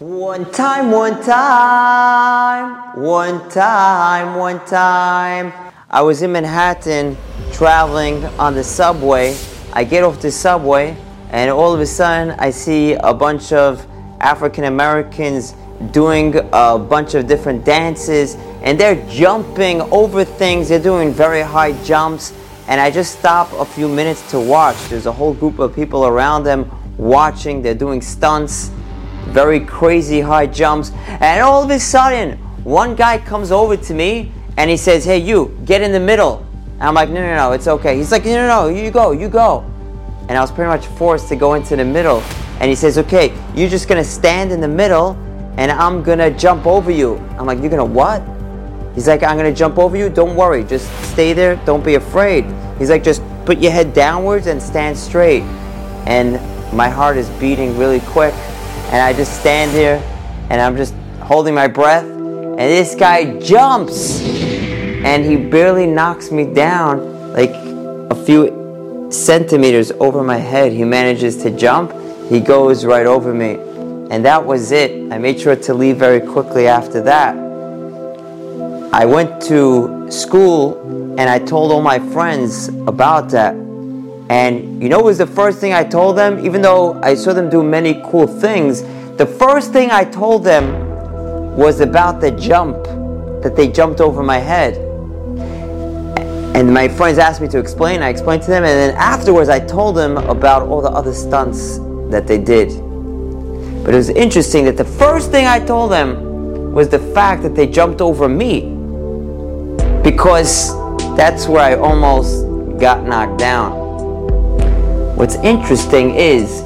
One time, one time, one time, one time. I was in Manhattan traveling on the subway. I get off the subway, and all of a sudden, I see a bunch of African Americans doing a bunch of different dances, and they're jumping over things. They're doing very high jumps, and I just stop a few minutes to watch. There's a whole group of people around them watching. They're doing stunts very crazy high jumps. And all of a sudden, one guy comes over to me and he says, Hey, you, get in the middle. And I'm like, No, no, no, it's okay. He's like, No, no, no, you go, you go. And I was pretty much forced to go into the middle. And he says, Okay, you're just gonna stand in the middle and I'm gonna jump over you. I'm like, You're gonna what? He's like, I'm gonna jump over you. Don't worry, just stay there. Don't be afraid. He's like, Just put your head downwards and stand straight. And my heart is beating really quick and I just stand here and I'm just holding my breath and this guy jumps and he barely knocks me down like a few centimeters over my head. He manages to jump, he goes right over me. And that was it. I made sure to leave very quickly after that. I went to school and I told all my friends about that. And you know was the first thing I told them? Even though I saw them do many cool things, the first thing I told them was about the jump that they jumped over my head. And my friends asked me to explain. I explained to them, and then afterwards I told them about all the other stunts that they did. But it was interesting that the first thing I told them was the fact that they jumped over me. Because that's where I almost got knocked down. What's interesting is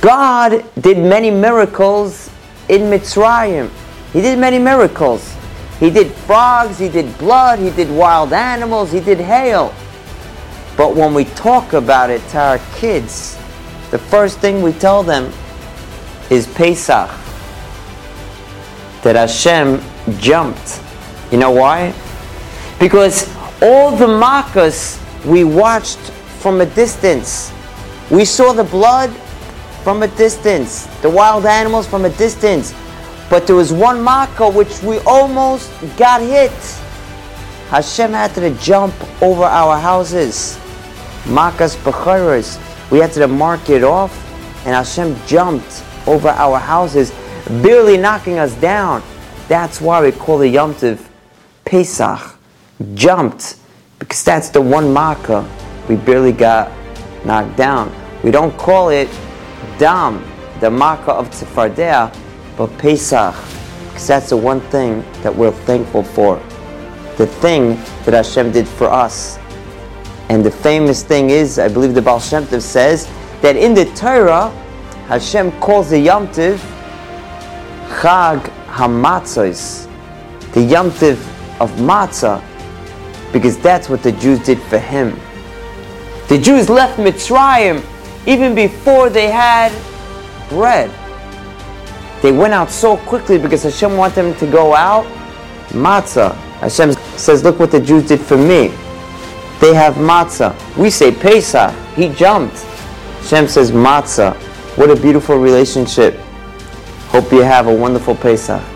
God did many miracles in Mitzrayim. He did many miracles. He did frogs, he did blood, he did wild animals, he did hail. But when we talk about it to our kids, the first thing we tell them is Pesach. That Hashem jumped. You know why? Because all the makas we watched from a distance. We saw the blood from a distance, the wild animals from a distance. But there was one makkah which we almost got hit. Hashem had to jump over our houses. Makas Bechoros. We had to mark it off, and Hashem jumped over our houses, barely knocking us down. That's why we call the Yom Tov Pesach. Jumped, because that's the one makkah we barely got knocked down. We don't call it Dam, the makkah of Tzfardea, but Pesach, because that's the one thing that we're thankful for. The thing that Hashem did for us. And the famous thing is, I believe the Baal Shem Tov says, that in the Torah, Hashem calls the Yom Tov Chag Hamatzos, the Yom Tov of Matzah, because that's what the Jews did for him. The Jews left Mitzrayim even before they had bread. They went out so quickly because Hashem wanted them to go out. Matzah. Hashem says, Look what the Jews did for me. They have matzah. We say Pesach. He jumped. Hashem says matzah. What a beautiful relationship. Hope you have a wonderful Pesach.